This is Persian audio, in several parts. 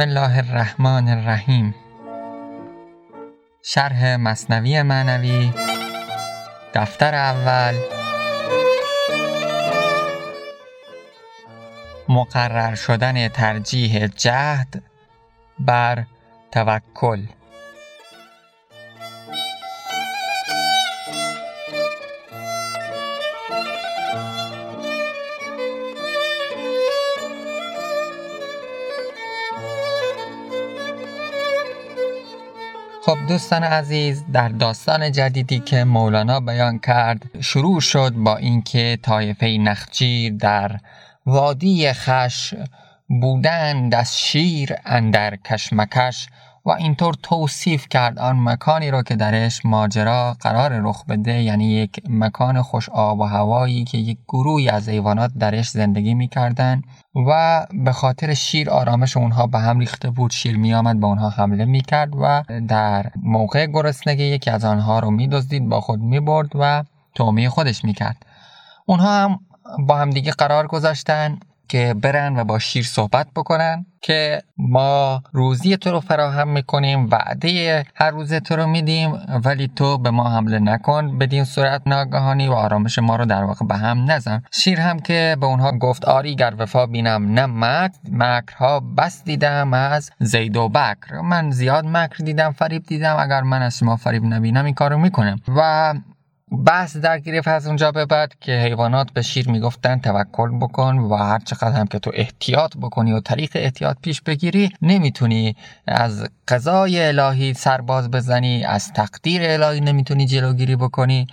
بسم الله الرحمن الرحیم شرح مصنوی معنوی دفتر اول مقرر شدن ترجیح جهد بر توکل. خب دوستان عزیز در داستان جدیدی که مولانا بیان کرد شروع شد با اینکه طایفه نخجیر در وادی خش بودند از شیر اندر کشمکش و اینطور توصیف کرد آن مکانی رو که درش ماجرا قرار رخ بده یعنی یک مکان خوش آب و هوایی که یک گروهی از حیوانات درش زندگی می‌کردن و به خاطر شیر آرامش اونها به هم ریخته بود. شیر میآمد به اونها حمله می‌کرد و در موقع گرسنگی یکی از آنها رو میدزدید با خود می‌برد و تومی خودش می‌کرد. اونها هم با همدیگه قرار گذاشتن که برن و با شیر صحبت بکنن که ما روزی تو رو فراهم می‌کنیم وعده هر روز تو رو میدیم ولی تو به ما حمله نکن. بدین صورت ناگهانی و آرامش ما رو در واقع به هم نزن. شیر هم که به اونها گفت آری گر وفا بینم نه مکر مکرها بس دیدم از زید و بکر. من زیاد مکر دیدم فریب دیدم. اگر من از شما فریب نبینم این کارو می‌کنم. و بحث در گرفت از اونجا به بعد که حیوانات به شیر می‌گفتن توکل بکن و هر چقدر هم که تو احتیاط بکنی و طریق احتیاط پیش بگیری نمی‌تونی از قضای الهی سرباز بزنی از تقدیر الهی نمی‌تونی جلوگیری بکنی.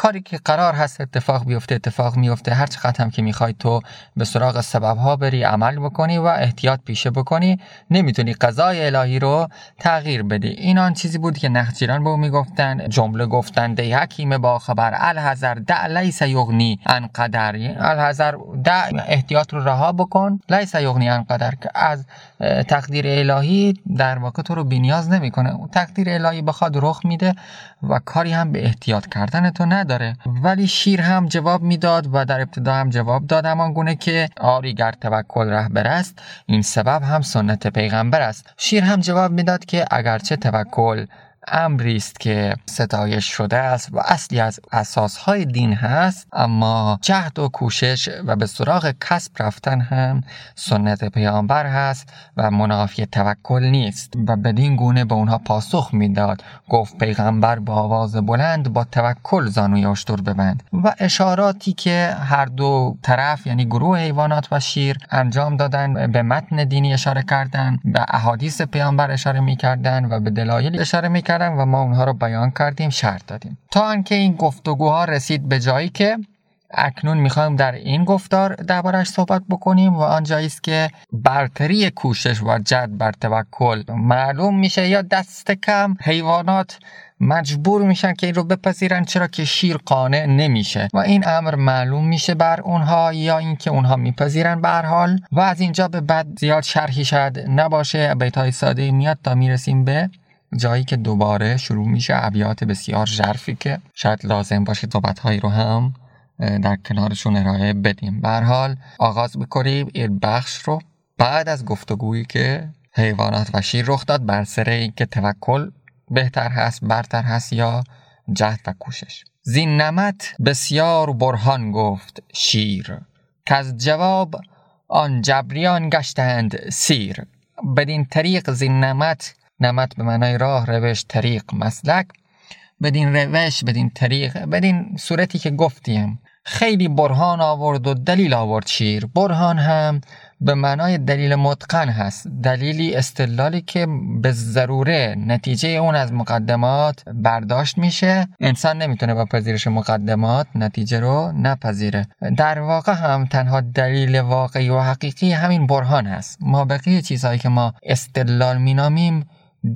کاری که قرار هست اتفاق بیفته اتفاق میفته. هر چقدر هم که می‌خوای تو به سراغ سبب ها بری عمل بکنی و احتیاط پیشه بکنی نمی‌تونی قضای الهی رو تغییر بدی. این آن چیزی بود که نخجیران به او می‌گفتن جمله گفتن دی حکیم با خبر الحذر دع لیس یغنی ان قدر. الحذر دع احتیاط رو رها بکن لیس یغنی ان قدر که از تقدیر الهی در واقع تو رو بینیاز نمی‌کنه. تقدیر الهی بخواد رخ میده و کاری هم به احتیاط کردن تو نداره. ولی شیر هم جواب می‌داد و در ابتدا هم جواب داد همان گونه که آری گر توکل رهبر است این سبب هم سنت پیغمبر است. شیر هم جواب می‌داد که اگرچه توکل امری است که ستایش شده است و اصلی از اساسهای دین هست اما جهد و کوشش و به سراغ کسب رفتن هم سنت پیامبر هست و منافی توکل نیست و بدین گونه به اونها پاسخ می‌داد. گفت پیغمبر با آواز بلند با توکل زانوی اشتر ببند و اشاراتی که هر دو طرف یعنی گروه حیوانات و شیر انجام دادن به متن دینی اشاره کردن به احادیث پیامبر اشاره می‌کردن و به دلایل اشاره می‌کردن. و ما اونها رو بیان کردیم شرط دادیم. تا آنکه این گفتگوها رسید به جایی که اکنون می‌خوایم در این گفتار دربارش صحبت بکنیم و آن است که برتری کوشش و جد بر توکل معلوم میشه یا دست کم حیوانات مجبور میشن که این رو بپذیرن چرا که شیر قانع نمیشه. و این امر معلوم میشه بر اونها یا اینکه اونها میپذیرن به حال. و از اینجا به بعد زیاد شرحی شاید نباشه. بیتای ساده میاد تا می‌رسیم به جایی که دوباره شروع میشه ابیات بسیار ژرفی که شاید لازم باشه هایی رو هم در کنارشون ارائه بدیم. به حال آغاز بکنیم این بخش رو بعد از گفتگویی که حیوانات و شیر رخ داد بر سر اینکه توکل بهتر هست برتر هست یا جهد و کوشش. زین نمت بسیار برهان گفت شیر که از جواب آن جبریان گشتند سیر. بدین طریق زین نمت نمت به معنای راه روش طریق مسلک. بدین روش بدین طریق بدین صورتی که گفتیم. خیلی برهان آورد و دلیل آورد شیر. برهان هم به معنای دلیل متقن هست. دلیلی استدلالی که به ضروره نتیجه اون از مقدمات برداشت میشه. انسان نمی‌تونه با پذیرش مقدمات نتیجه رو نپذیره. در واقع هم تنها دلیل واقعی و حقیقی همین برهان هست. ما بقیه چیزهایی که ما استدلال مینامیم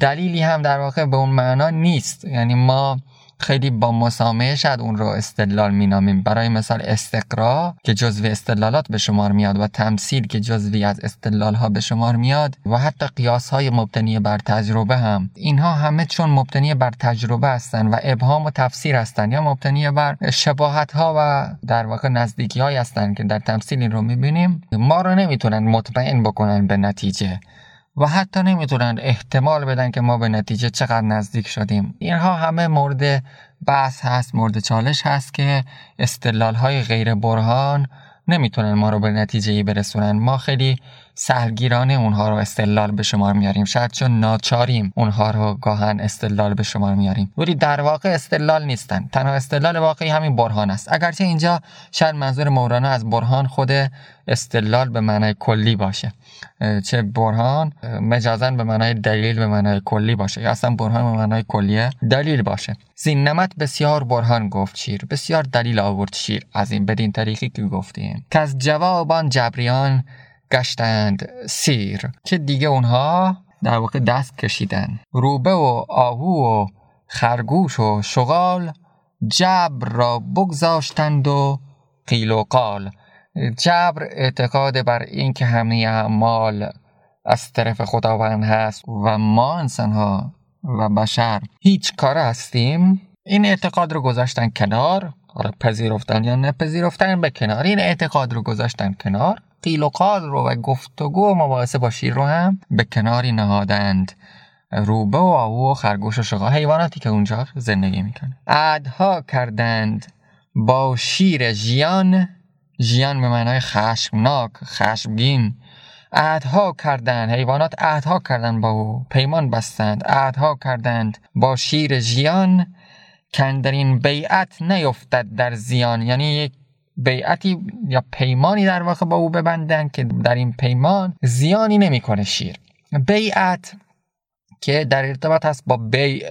دلیلی هم در واقع به اون معنا نیست. یعنی ما خیلی با مسامه شاید اون رو استدلال مینامیم. برای مثال استقرا که جزو استدلالات به شمار میاد و تمثیل که جزوی از استدلال ها به شمار میاد و حتی قیاس های مبتنی بر تجربه هم. اینها همه چون مبتنی بر تجربه هستند و ابهام و تفسیر هستند یا مبتنی بر شباهت ها و در واقع نزدیکی های هستند که در تمثیل این رو می‌بینیم ما رو نمی‌تونن مطمئن بکنن به نتیجه. و حتی نمی‌تونن احتمال بدن که ما به نتیجه چقدر نزدیک شدیم. اینها همه مورد بحث هست مورد چالش هست که استدلال های غیر برهان نمی‌تونن ما رو به نتیجه ای برسونن. ما خیلی سهلگیرانه اونها رو استدلال به شمار میاریم. شاید چون ناچاریم اونها رو گاهن استدلال به شمار میاریم. ولی در واقع استدلال نیستن. تنها استدلال واقعی همین برهان است. اگرچه اینجا شاید منظور مولانا از برهان خود استدلال به معنای کلی باشه. چه برهان؟ مجازن به معنای دلیل به معنای کلی باشه. یا اصلا برهان به معنای کلیه دلیل باشه. زین نمت بسیار برهان گفت شیر. بسیار دلیل آورد شیر. از این بدین طریقی که گفتیم. که از جوابان جبریان گشتند سیر که دیگه اونها در واقع دست کشیدن. روبه و آهو و خرگوش و شغال جبر را بگذاشتند و قیل و قال. جبر اعتقاد بر این که همه اعمال از طرف خداوند هست و ما انسان ها و بشر هیچ کار هستیم این اعتقاد رو گذاشتن کنار. پذیرفتن یا نپذیرفتن به کنار. این اعتقاد رو گذاشتن کنار. قیل و قال رو و گفتگو و مباحثه با شیر رو هم به کناری نهادند. روبه و آهو و خرگوش و شقا حیواناتی که اونجا زندگی می‌کنه عدها کردند با شیر ژیان. ژیان به معنای خشمناک خشمگین. عهدها کردند حیوانات عهدها کردند با او پیمان بستند. عهدها کردند با شیر ژیان. کندرین بیعت نیفتد در زیان. یعنی یک بیعتی یا پیمانی در واقع با او ببندن که در این پیمان زیانی نمی‌کنه شیر. بیعت که در ارتباط هست با بیع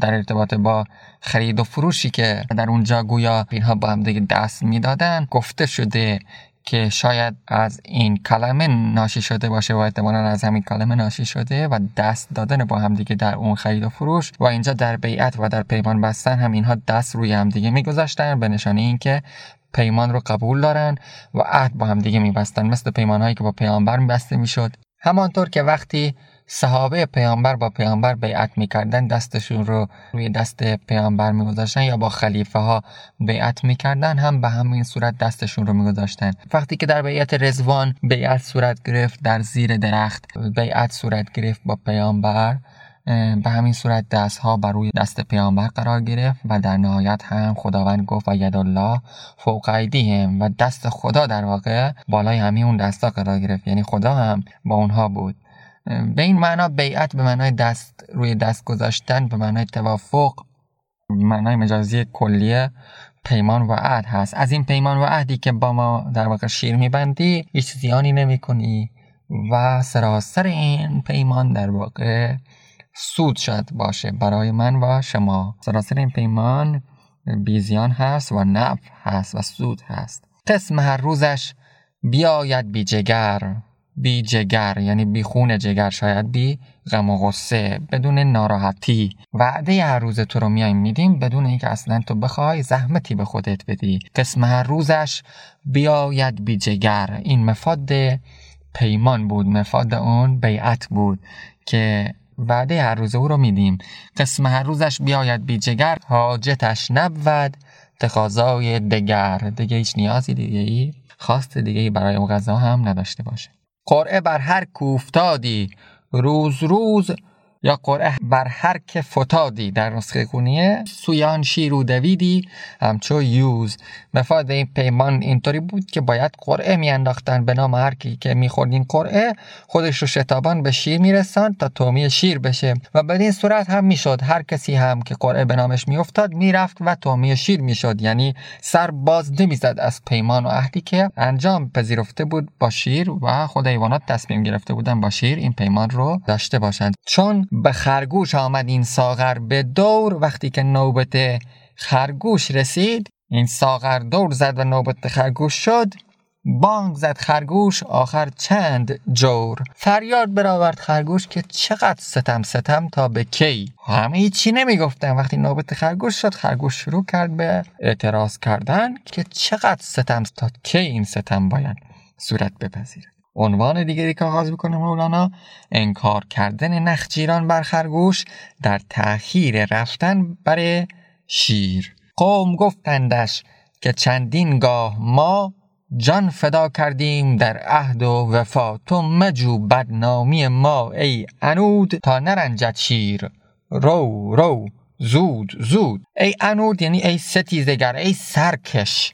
در ارتباط با خرید و فروشی که در اونجا گویا اینها با هم دیگه دست می‌دادن گفته شده که شاید از این کلمه ناشی شده باشه و احتمالا از همین کلمه ناشی شده و دست دادن با همدیگه در اون خرید و فروش و اینجا در بیعت و در پیمان بستن هم اینها دست روی همدیگه میگذاشتن به نشانه اینکه پیمان رو قبول دارن و عهد با همدیگه میبستن مثل پیمان هایی که با پیامبر میبسته می‌شد. همانطور که وقتی صحابه پیامبر با پیامبر بیعت می‌کردن دستشون رو روی دست پیامبر میگذاشتن یا با خلیفه ها بیعت می‌کردن هم به همین صورت دستشون رو میگذاشتن. وقتی که در بیعت رزوان بیعت صورت گرفت در زیر درخت بیعت صورت گرفت با پیامبر به همین صورت دست ها بر روی دست پیامبر قرار گرفت و در نهایت هم خداوند گفت و ید الله فوق ایدیهم و دست خدا در واقع بالای همین اون دستا قرار گرفت. یعنی خدا هم با اونها بود. به این معنا بیعت به معنای دست روی دست گذاشتن به معنای توافق معنای مجازی کلیه پیمان و عهد هست. از این پیمان و عهدی که با ما در واقع شیر میبندی هیچ زیانی نمی کنی و سراسر این پیمان در واقع سود شد باشه برای من و شما. سراسر این پیمان بیزیان هست و نفع هست و سود هست. قسم هر روزش بیاید بی جگر. بی جگر یعنی بی خون جگر شاید بی غم و غصه بدون ناراحتی. وعده هر روز تو رو میایم میدیم بدون اینکه اصلا تو بخوای زحمتی به خودت بدی. قسم هر روزش بیاید بی جگر. این مفاد پیمان بود مفاد اون بیعت بود که وعده هر روز او رو میدیم. قسم هر روزش بیاید بی جگر حاجتش نبود تقاضای دگر. دیگه هیچ نیازی دیگه ای خواست دیگه ای برای اون غذا هم نداشته باشه. قرعه بر هر کوفتادی. روز روز یا قرعه بر هر که فتادی در نسخه خونیه سویان شیرو دویدی همچو یوز. مفاد این پیمان اینطوری بود که باید قرعه میانداختن. به نام هر کی که می‌خورد این قرعه خودش رو شتابان به شیر میرسان تا تومی شیر بشه. و به این صورت هم می‌شد. هر کسی هم که قرعه به نامش میافتاد می‌رفت و تومی شیر می‌شد. یعنی سر باز نمی‌زد از پیمان و عهدی که انجام پذیرفته بود با شیر و خود ایوانات تصمیم گرفته بودن با شیر این پیمان رو داشته باشند. چون به خرگوش آمد این ساغر به دور. وقتی که نوبت خرگوش رسید این ساغر دور زد و نوبت خرگوش شد. بانگ زد خرگوش آخر چند جور. فریاد برآورد خرگوش که چقدر ستم ستم تا به کی. همه چی نمی‌گفتن. وقتی نوبت خرگوش شد خرگوش شروع کرد به اعتراض کردن که چقدر ستم تا کی این ستم باید صورت بپذیره. عنوان دیگری که آغاز می‌کنه مولانا انکار کردن نخجیران بر خرگوش در تأخیر رفتن بر شیر. قوم گفتندش که چندین گاه ما جان فدا کردیم در عهد و وفا تو مجو بدنامی ما ای انود تا نرنجد شیر. رو رو زود زود. ای انود یعنی ای ستیزگر ای سرکش.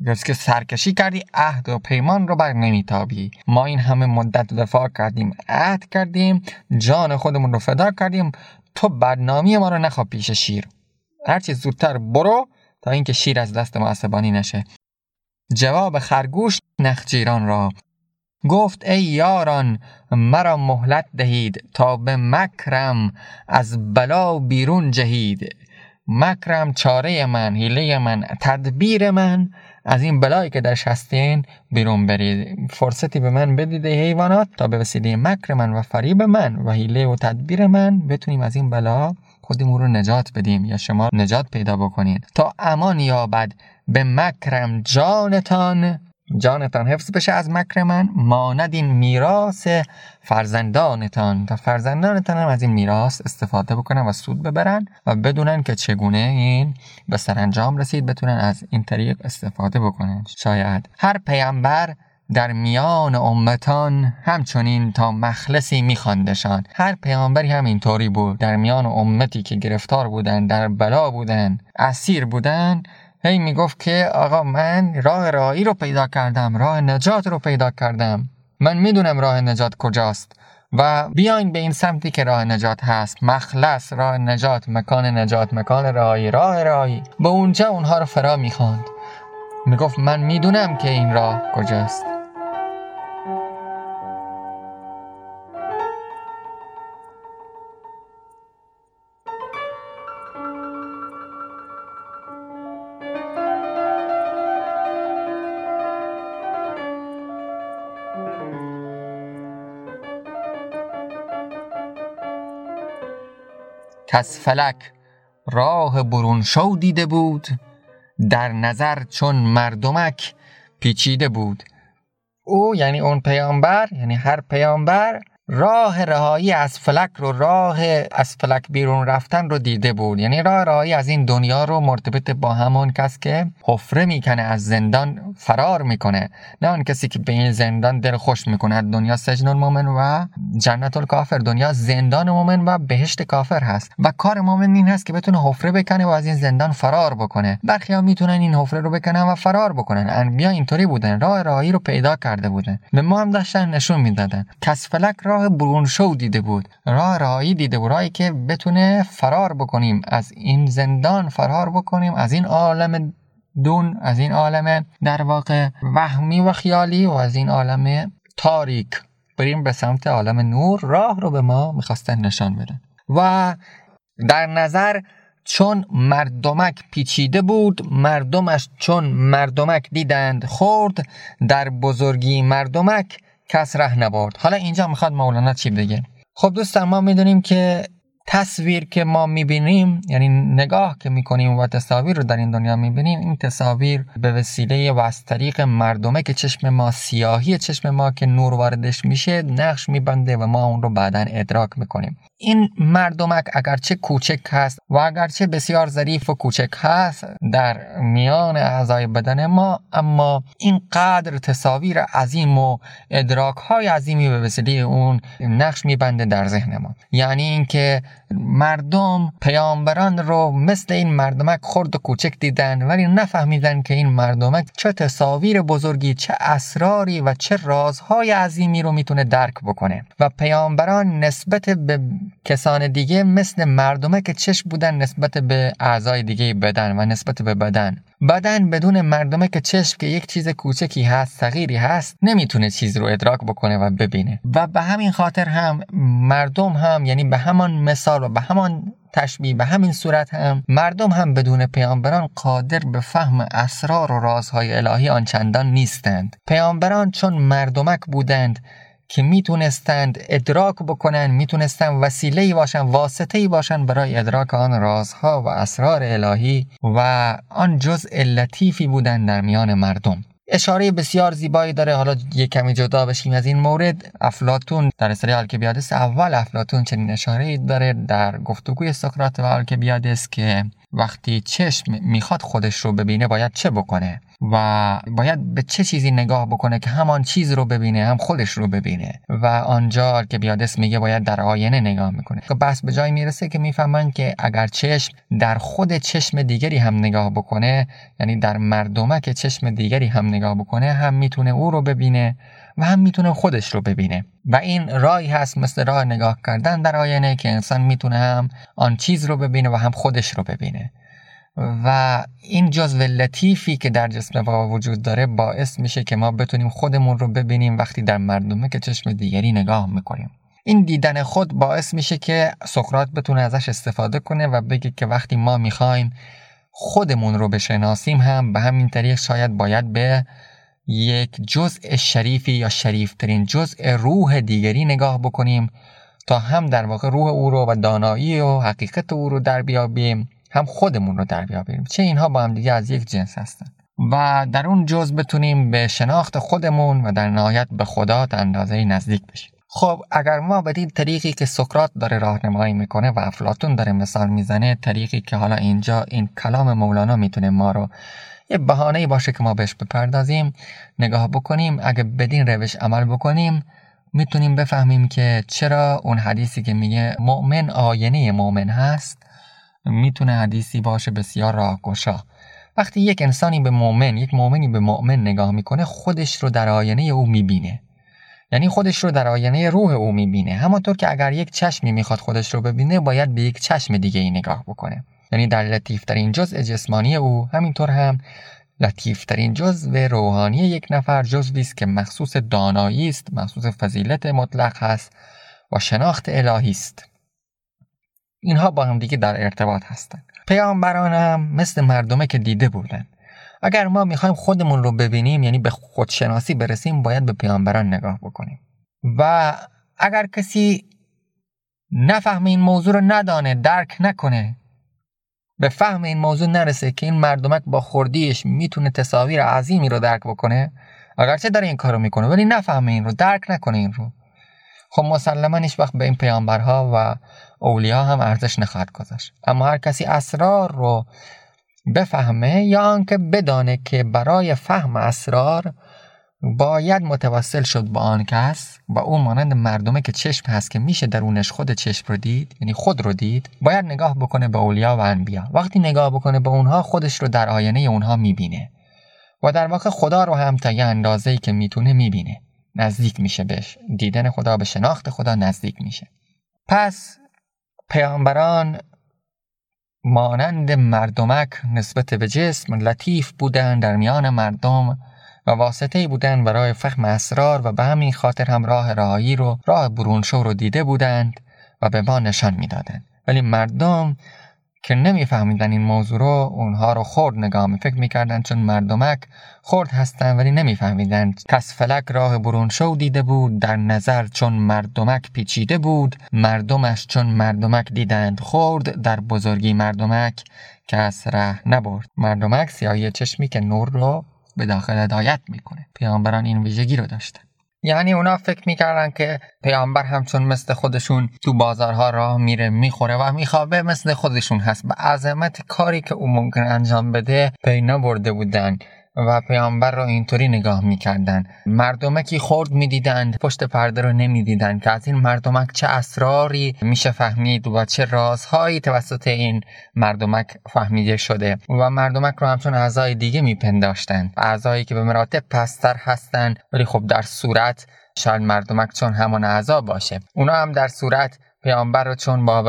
گفت که سرکشی کردی عهد و پیمان رو بر نمیتابی. ما این همه مدت دفاع کردیم عهد کردیم جان خودمون رو فدا کردیم. تو بدنامی ما رو نخواه پیش شیر. هرچی زودتر برو تا اینکه شیر از دست ما عصبانی نشه. جواب خرگوش نخجیران را. گفت ای یاران مرا مهلت دهید تا به مکرم از بلا بیرون جهید. مکرم چاره من حیله من تدبیر من. از این بلایی که درش هستین بیرون برید. فرصتی به من بدید حیوانات تا به وسیله مکر من و فریب من و حیله و تدبیر من بتونیم از این بلا خودمون رو نجات بدیم یا شما نجات پیدا بکنین. تا امان یابد به مکرم جانتان جانتان حفظ بشه از مکر من. ماند این میراث فرزندانتان. تا فرزندانتان هم از این میراث استفاده بکنن و سود ببرن و بدونن که چگونه این به سرانجام رسید بتونن از این طریق استفاده بکنن. شاید هر پیامبر در میان امتان همچنین تا مخلصی میخواندشان. هر پیامبری هم اینطوری بود. در میان امتی که گرفتار بودن در بلا بودن اسیر بودن هی می‌گفت که آقا من راه راهی رو پیدا کردم راه نجات رو پیدا کردم. من می‌دونم راه نجات کجاست. و بیاین به این سمتی که راه نجات هست. مخلص راه نجات مکان نجات مکان راهی راه راهی. به اونجا اونها رو فرا می‌خواند. می‌گفت من می‌دونم که این راه کجاست. کس فلک راه برون شو دیده بود در نظر چون مردمک پیچیده بود. او یعنی اون پیامبر یعنی هر پیامبر راه رهایی از فلک رو راه از فلک بیرون رفتن رو دیده بود. یعنی راه رهایی از این دنیا رو مرتبط با همون کس که حفره می‌کنه از زندان فرار می‌کنه. نه اون کسی که به این زندان دل خوش می‌کنه دنیا سجن المؤمن و جنت الکافر. دنیا زندان مؤمن و بهشت کافر هست. و کار مؤمن این هست که بتونه حفره بکنه و از این زندان فرار بکنه. برخی ها می‌تونن این حفره رو بکنن و فرار بکنن. انبیا اینطوری بودن. راه راهی رو پیدا کرده بودن. به ما هم داشتن نشون می‌دادن. کس فلک راه برون شو دیده بود راه راهی دیده بود راهی که بتونه فرار بکنیم از این زندان فرار بکنیم از این عالم دون از این عالم در واقع وهمی و خیالی و از این عالم تاریک. بریم به سمت عالم نور راه رو به ما می‌خواستن نشان بدن. و در نظر چون مردمک پیچیده بود مردمش چون مردمک دیدند خورد در بزرگی مردمک کس ره نبرد. حالا اینجا می‌خواد مولانا چی بگه؟ خب دوستان ما می‌دونیم که تصویر که ما می‌بینیم یعنی نگاه که می‌کنیم و تصاویر رو در این دنیا می‌بینیم این تصاویر به وسیله و از طریق مردمه که چشم ما سیاهی چشم ما که نور واردش میشه نقش میبنده و ما اون رو بعدا ادراک می‌کنیم. این مردمک اگرچه کوچک هست و اگرچه بسیار ظریف و کوچک هست در میان اعضای بدن ما اما اینقدر تصاویر عظیم و ادراک های عظیمی به وسیله اون نقش میبنده در ذهن ما. یعنی اینکه مردم پیامبران رو مثل این مردمک خرد و کوچک دیدن ولی نفهمیدن که این مردمک چه تصاویر بزرگی چه اسراری و چه رازهای عظیمی رو می‌تونه درک بکنه. و پیامبران نسبت به کسان دیگه مثل مردمک چشم بودن نسبت به اعضای دیگه بدن و نسبت به بدن. بدن بدون مردمه که چشم که یک چیز کوچکی هست صغیری هست نمی‌تونه چیز رو ادراک بکنه و ببینه. و به همین خاطر هم مردم هم یعنی به همان مثال و به همان تشبیه به همین صورت هم مردم هم بدون پیامبران قادر به فهم اسرار و رازهای الهی آنچندان نیستند. پیامبران چون مردمک بودند که می‌تونستند ادراک بکنن می‌تونستند وسیله باشن واسطه باشن برای ادراک آن رازها و اسرار الهی و آن جزء لطیفی بودن در میان مردم. اشاره بسیار زیبایی داره. حالا یک کمی جدا بشیم از این مورد. افلاتون در سری آلکبیادس اول افلاتون چنین اشاره داره در گفتگوی سقراط و آلکبیادس که وقتی چشم می‌خواد خودش رو ببینه باید چه بکنه؟ و باید به چه چیزی نگاه بکنه که همان چیز رو ببینه هم خودش رو ببینه؟ و آنجا که بیادس میگه باید در آینه نگاه می‌کنه. که بس به جای می‌رسه که می‌فهمن که اگر چشم در خود چشم دیگری هم نگاه بکنه یعنی در مردمک چشم دیگری هم نگاه بکنه هم می‌تونه او رو ببینه و هم می‌تونه خودش رو ببینه. و این راهی هست مثل راه نگاه کردن در آینه که انسان می‌تونه هم آن چیز رو ببینه و هم خودش رو ببینه. و این جزو لطیفی که در جسم با وجود داره باعث میشه که ما بتونیم خودمون رو ببینیم وقتی در مردمه که چشم دیگری نگاه می‌کنیم. این دیدن خود باعث میشه که سقراط بتونه ازش استفاده کنه و بگه که وقتی ما می‌خوایم خودمون رو بشناسیم هم به همین طریق شاید باید به یک جزء شریفی یا شریفترین جزء روح دیگری نگاه بکنیم تا هم در واقع روح او رو و دانایی و حقیقت او رو در بیابیم هم خودمون رو در بیابیم. چه اینها با هم دیگه از یک جنس هستن. و در اون جز بتونیم به شناخت خودمون و در نهایت به خدا اندازه نزدیک بشیم. خب اگر ما به این طریقی که سقراط داره راهنمایی می‌کنه و افلاتون داره مثال می‌زنه طریقی که حالا اینجا این کلام مولانا می‌تونه ما رو یه بهانه باشه که ما بهش بپردازیم. نگاه بکنیم. اگه بدین روش عمل بکنیم می‌تونیم بفهمیم که چرا اون حدیثی که میگه مؤمن آینه مؤمن هست. می‌تونه حدیثی باشه بسیار راهگشا. وقتی یک انسانی به مؤمن یک مؤمنی به مؤمن نگاه می‌کنه خودش رو در آینه او می‌بینه. یعنی خودش رو در آینه روح او می‌بینه. همانطور که اگر یک چشمی می‌خواد خودش رو ببینه باید به یک چشم دیگه ای نگاه بکنه. یعنی در لطیفترین جزء جسمانی او همینطور هم لطیفترین جزء روحانی یک نفر جزوی است که مخصوص دانایی است مخصوص فضیلت مطلق هست و شناخت الهی است. اینها با هم دیگه در ارتباط هستند. پیامبران هم مثل مردمه که دیده بودن اگر ما می‌خوایم خودمون رو ببینیم یعنی به خودشناسی برسیم باید به پیامبران نگاه بکنیم. و اگر کسی نفهم این موضوع رو ندانه درک نکنه به فهم این موضوع نرسه که این مردمک با خوردیش می‌تونه تصاویر عظیمی رو درک بکنه؟ اگرچه داره این کارو می‌کنه ولی نفهمه این رو درک نکنه این رو. خب مسلما هیچ وقت به این پیامبرها و اولیا هم ارزش نخواهد گذاشت. اما هر کسی اسرار رو بفهمه یا آنکه بدانه که برای فهم اسرار باید متوسل شد با آن کس و او مانند مردمه که چشم هست که میشه درونش خود چشم رو دید یعنی خود رو دید باید نگاه بکنه به اولیا و انبیا. وقتی نگاه بکنه به اونها خودش رو در آینه اونها می‌بینه و در واقع خدا رو هم تا یه اندازه که می‌تونه می‌بینه. نزدیک میشه بهش. دیدن خدا به شناخت خدا نزدیک میشه. پس پیامبران مانند مردمک نسبت به جسم لطیف بودن در میان مردم. و واسطه بودند برای فهم اسرار و به همین خاطر هم راه رهایی رو راه برونشو رو دیده بودند و به ما نشان می‌دادند. ولی مردم که نمیفهمیدن این موضوع رو اونها رو خورد نگاه می فکر می‌کردن چون مردمک خورد هستن ولی نمیفهمیدن. کس فلک راه برون شو دیده بود در نظر چون مردمک پیچیده بود مردمش چون مردمک دیدند خورد در بزرگی مردمک کس ره نبرد. مردمک سیاهی چشمی که نور رو به داخل هدایت می‌کنه. پیامبران این ویژگی رو داشتن. یعنی اونا فکر می‌کردن که پیامبر همچون مثل خودشون تو بازارها راه میره می‌خوره و میخوابه مثل خودشون هست. به عظمت کاری که او ممکن انجام بده پی نبرده بودن. و پیامبر رو اینطوری نگاه می‌کردن. مردمکی خورد می‌دیدند پشت پرده رو نمی‌دیدند که از این مردمک چه اسراری میشه فهمید و چه رازهایی توسط این مردمک فهمیده شده. و مردمک رو همچون اعضای دیگه میپنداشتند. اعضایی که به مراتب پستر هستند ولی خب در صورت شاید مردمک چون همان اعضا باشه. اونا هم در صورت پیامبر رو چون با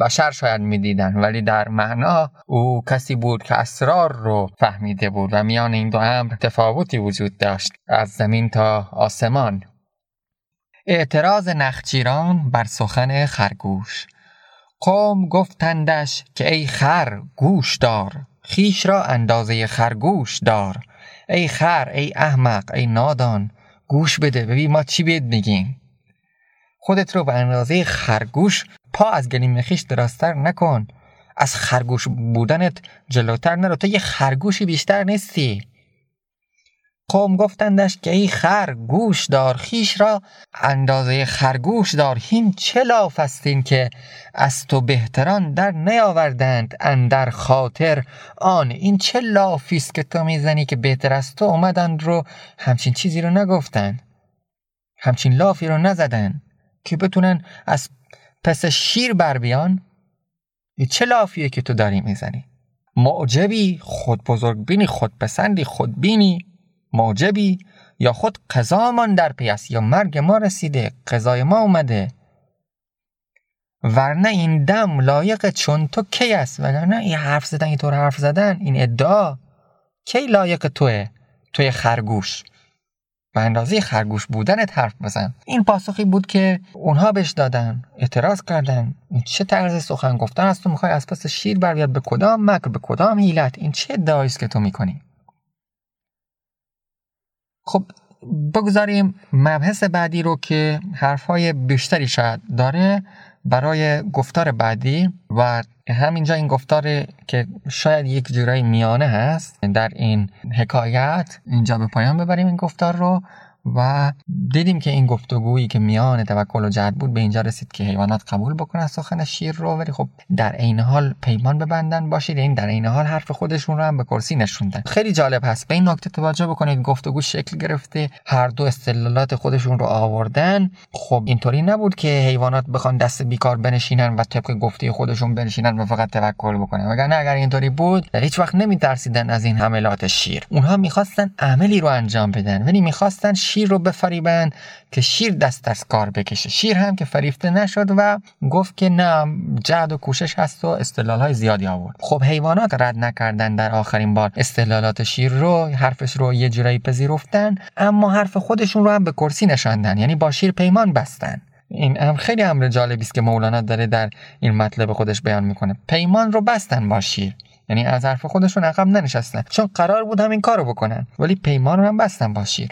بشر شاید می‌دیدن ولی در معنا او کسی بود که اسرار رو فهمیده بود و میان این دو امر تفاوتی وجود داشت از زمین تا آسمان. اعتراض نخچیران بر سخن خرگوش. قوم گفتندش که ای خر گوش دار خیش را اندازه خرگوش دار. ای خر ای احمق ای نادان گوش بده ببین ما چی بهت میگیم؟ خودت رو به اندازه خرگوش پا از گلیم خیش درازتر نکن. از خرگوش بودنت جلوتر نرو. تو یه خرگوشی بیشتر نیستی. قوم گفتندش که ای خر گوش دار خیش را اندازه خرگوش دار. هین چه لاف استین که از تو بهتران در نیاوردند اندر خاطر آن. این چه لافی است که تو می‌زنی که بهتر از تو اومدند رو همچین چیزی رو نگفتن همچین لافی رو نزدن. که بتونن از پس شیر بر بیان؟ چه لافیه که تو داری می‌زنی؟ معجبی خود بزرگ بینی خود پسندی خود بینی معجبی یا خود قضامان در پیست یا مرگ ما رسیده قضای ما اومده. ورنه این دم لایق چون تو کی است؟ وگرنه این حرف زدن اینطور حرف زدن این ادعا کی لایق توه؟ توی خرگوش. به اندازه خرگوش بودنت حرف بزن. این پاسخی بود که اونها بهش دادن اعتراض کردن. این چه طرز سخن گفتن است تو می‌خوای از پس شیر بر به کدام مکر؟ به کدام حیلت؟ این چه است که تو می‌کنی؟ خب بگذاریم مبحث بعدی رو که حرفهای بیشتری شاید داره. برای گفتار بعدی و همینجا این گفتار که شاید یک جورایی میانه هست در این حکایت اینجا به پایان ببریم این گفتار رو. و دیدیم که این گفتگویی که میان توکل و جهد بود به اینجا رسید که حیوانات قبول بکنن سخن شیر رو ولی خب در عین حال پیمان ببندن باشید. این در عین حال حرف خودشون رو هم به کرسی نشوندن. خیلی جالب هست. به این نکته توجه بکنید. گفتگو شکل گرفته. هر دو استدلالات خودشون رو آوردن. خب اینطوری نبود که حیوانات بخوان دست بیکار بنشینن و طبق گفته خودشون بنشینن و فقط توکل بکنن. وگرنه اگر اینطوری بود در هیچ وقت نمیترسیدن از این حملات شیر. اونها می‌خواستن عملی رو انجام بدن. ولی می‌خواستن رو بفریبن که شیر دست از کار بکشه. شیر هم که فریفته نشد و گفت که نه جهد و کوشش هست و استدلال های زیادی آورد. خب حیوانات رد نکردن در آخرین بار استدلالات شیر رو حرفش رو یه جورایی پذیرفتن اما حرف خودشون رو هم به کرسی نشاندن یعنی با شیر پیمان بستن. این هم خیلی امر جالبی است که مولانا داره در این مطلب خودش بیان می‌کنه. پیمان رو بستن با شیر. یعنی از حرف خودشون عقب ننشستن. چون قرار بود همین کارو بکنن. ولی پیمان رو هم بستن با شیر.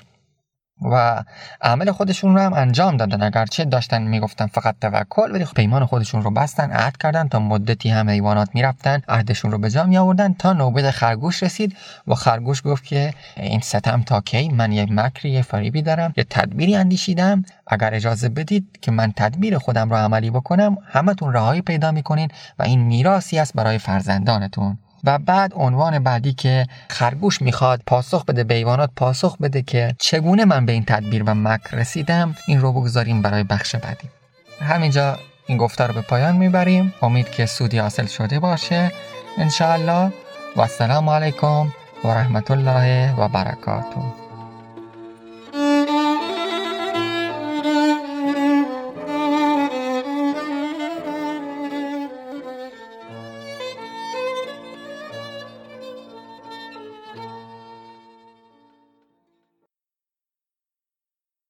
و عمل خودشون رو هم انجام دادن. اگرچه داشتن می‌گفتن فقط توکل ولی پیمان خودشون رو بستن عهد کردن تا مدتی هم حیوانات می‌رفتن عهدشون رو به جا می آوردن تا نوبت خرگوش رسید و خرگوش گفت که این ستم تا کی؟ من یه مکری یه فریبی دارم یه تدبیری اندیشیدم. اگر اجازه بدید که من تدبیر خودم رو عملی بکنم همتون رهایی پیدا می‌کنین و این میراسی است برای فرزندانتون. و بعد عنوان بعدی که خرگوش می‌خواد پاسخ بده به ایوانات پاسخ بده که چگونه من به این تدبیر و مکر رسیدم این رو بگذاریم برای بخش بعدی. همینجا این گفته رو به پایان می‌بریم. امید که سودی حاصل شده باشه. انشاءالله. و السلام علیکم و رحمت الله و برکاته.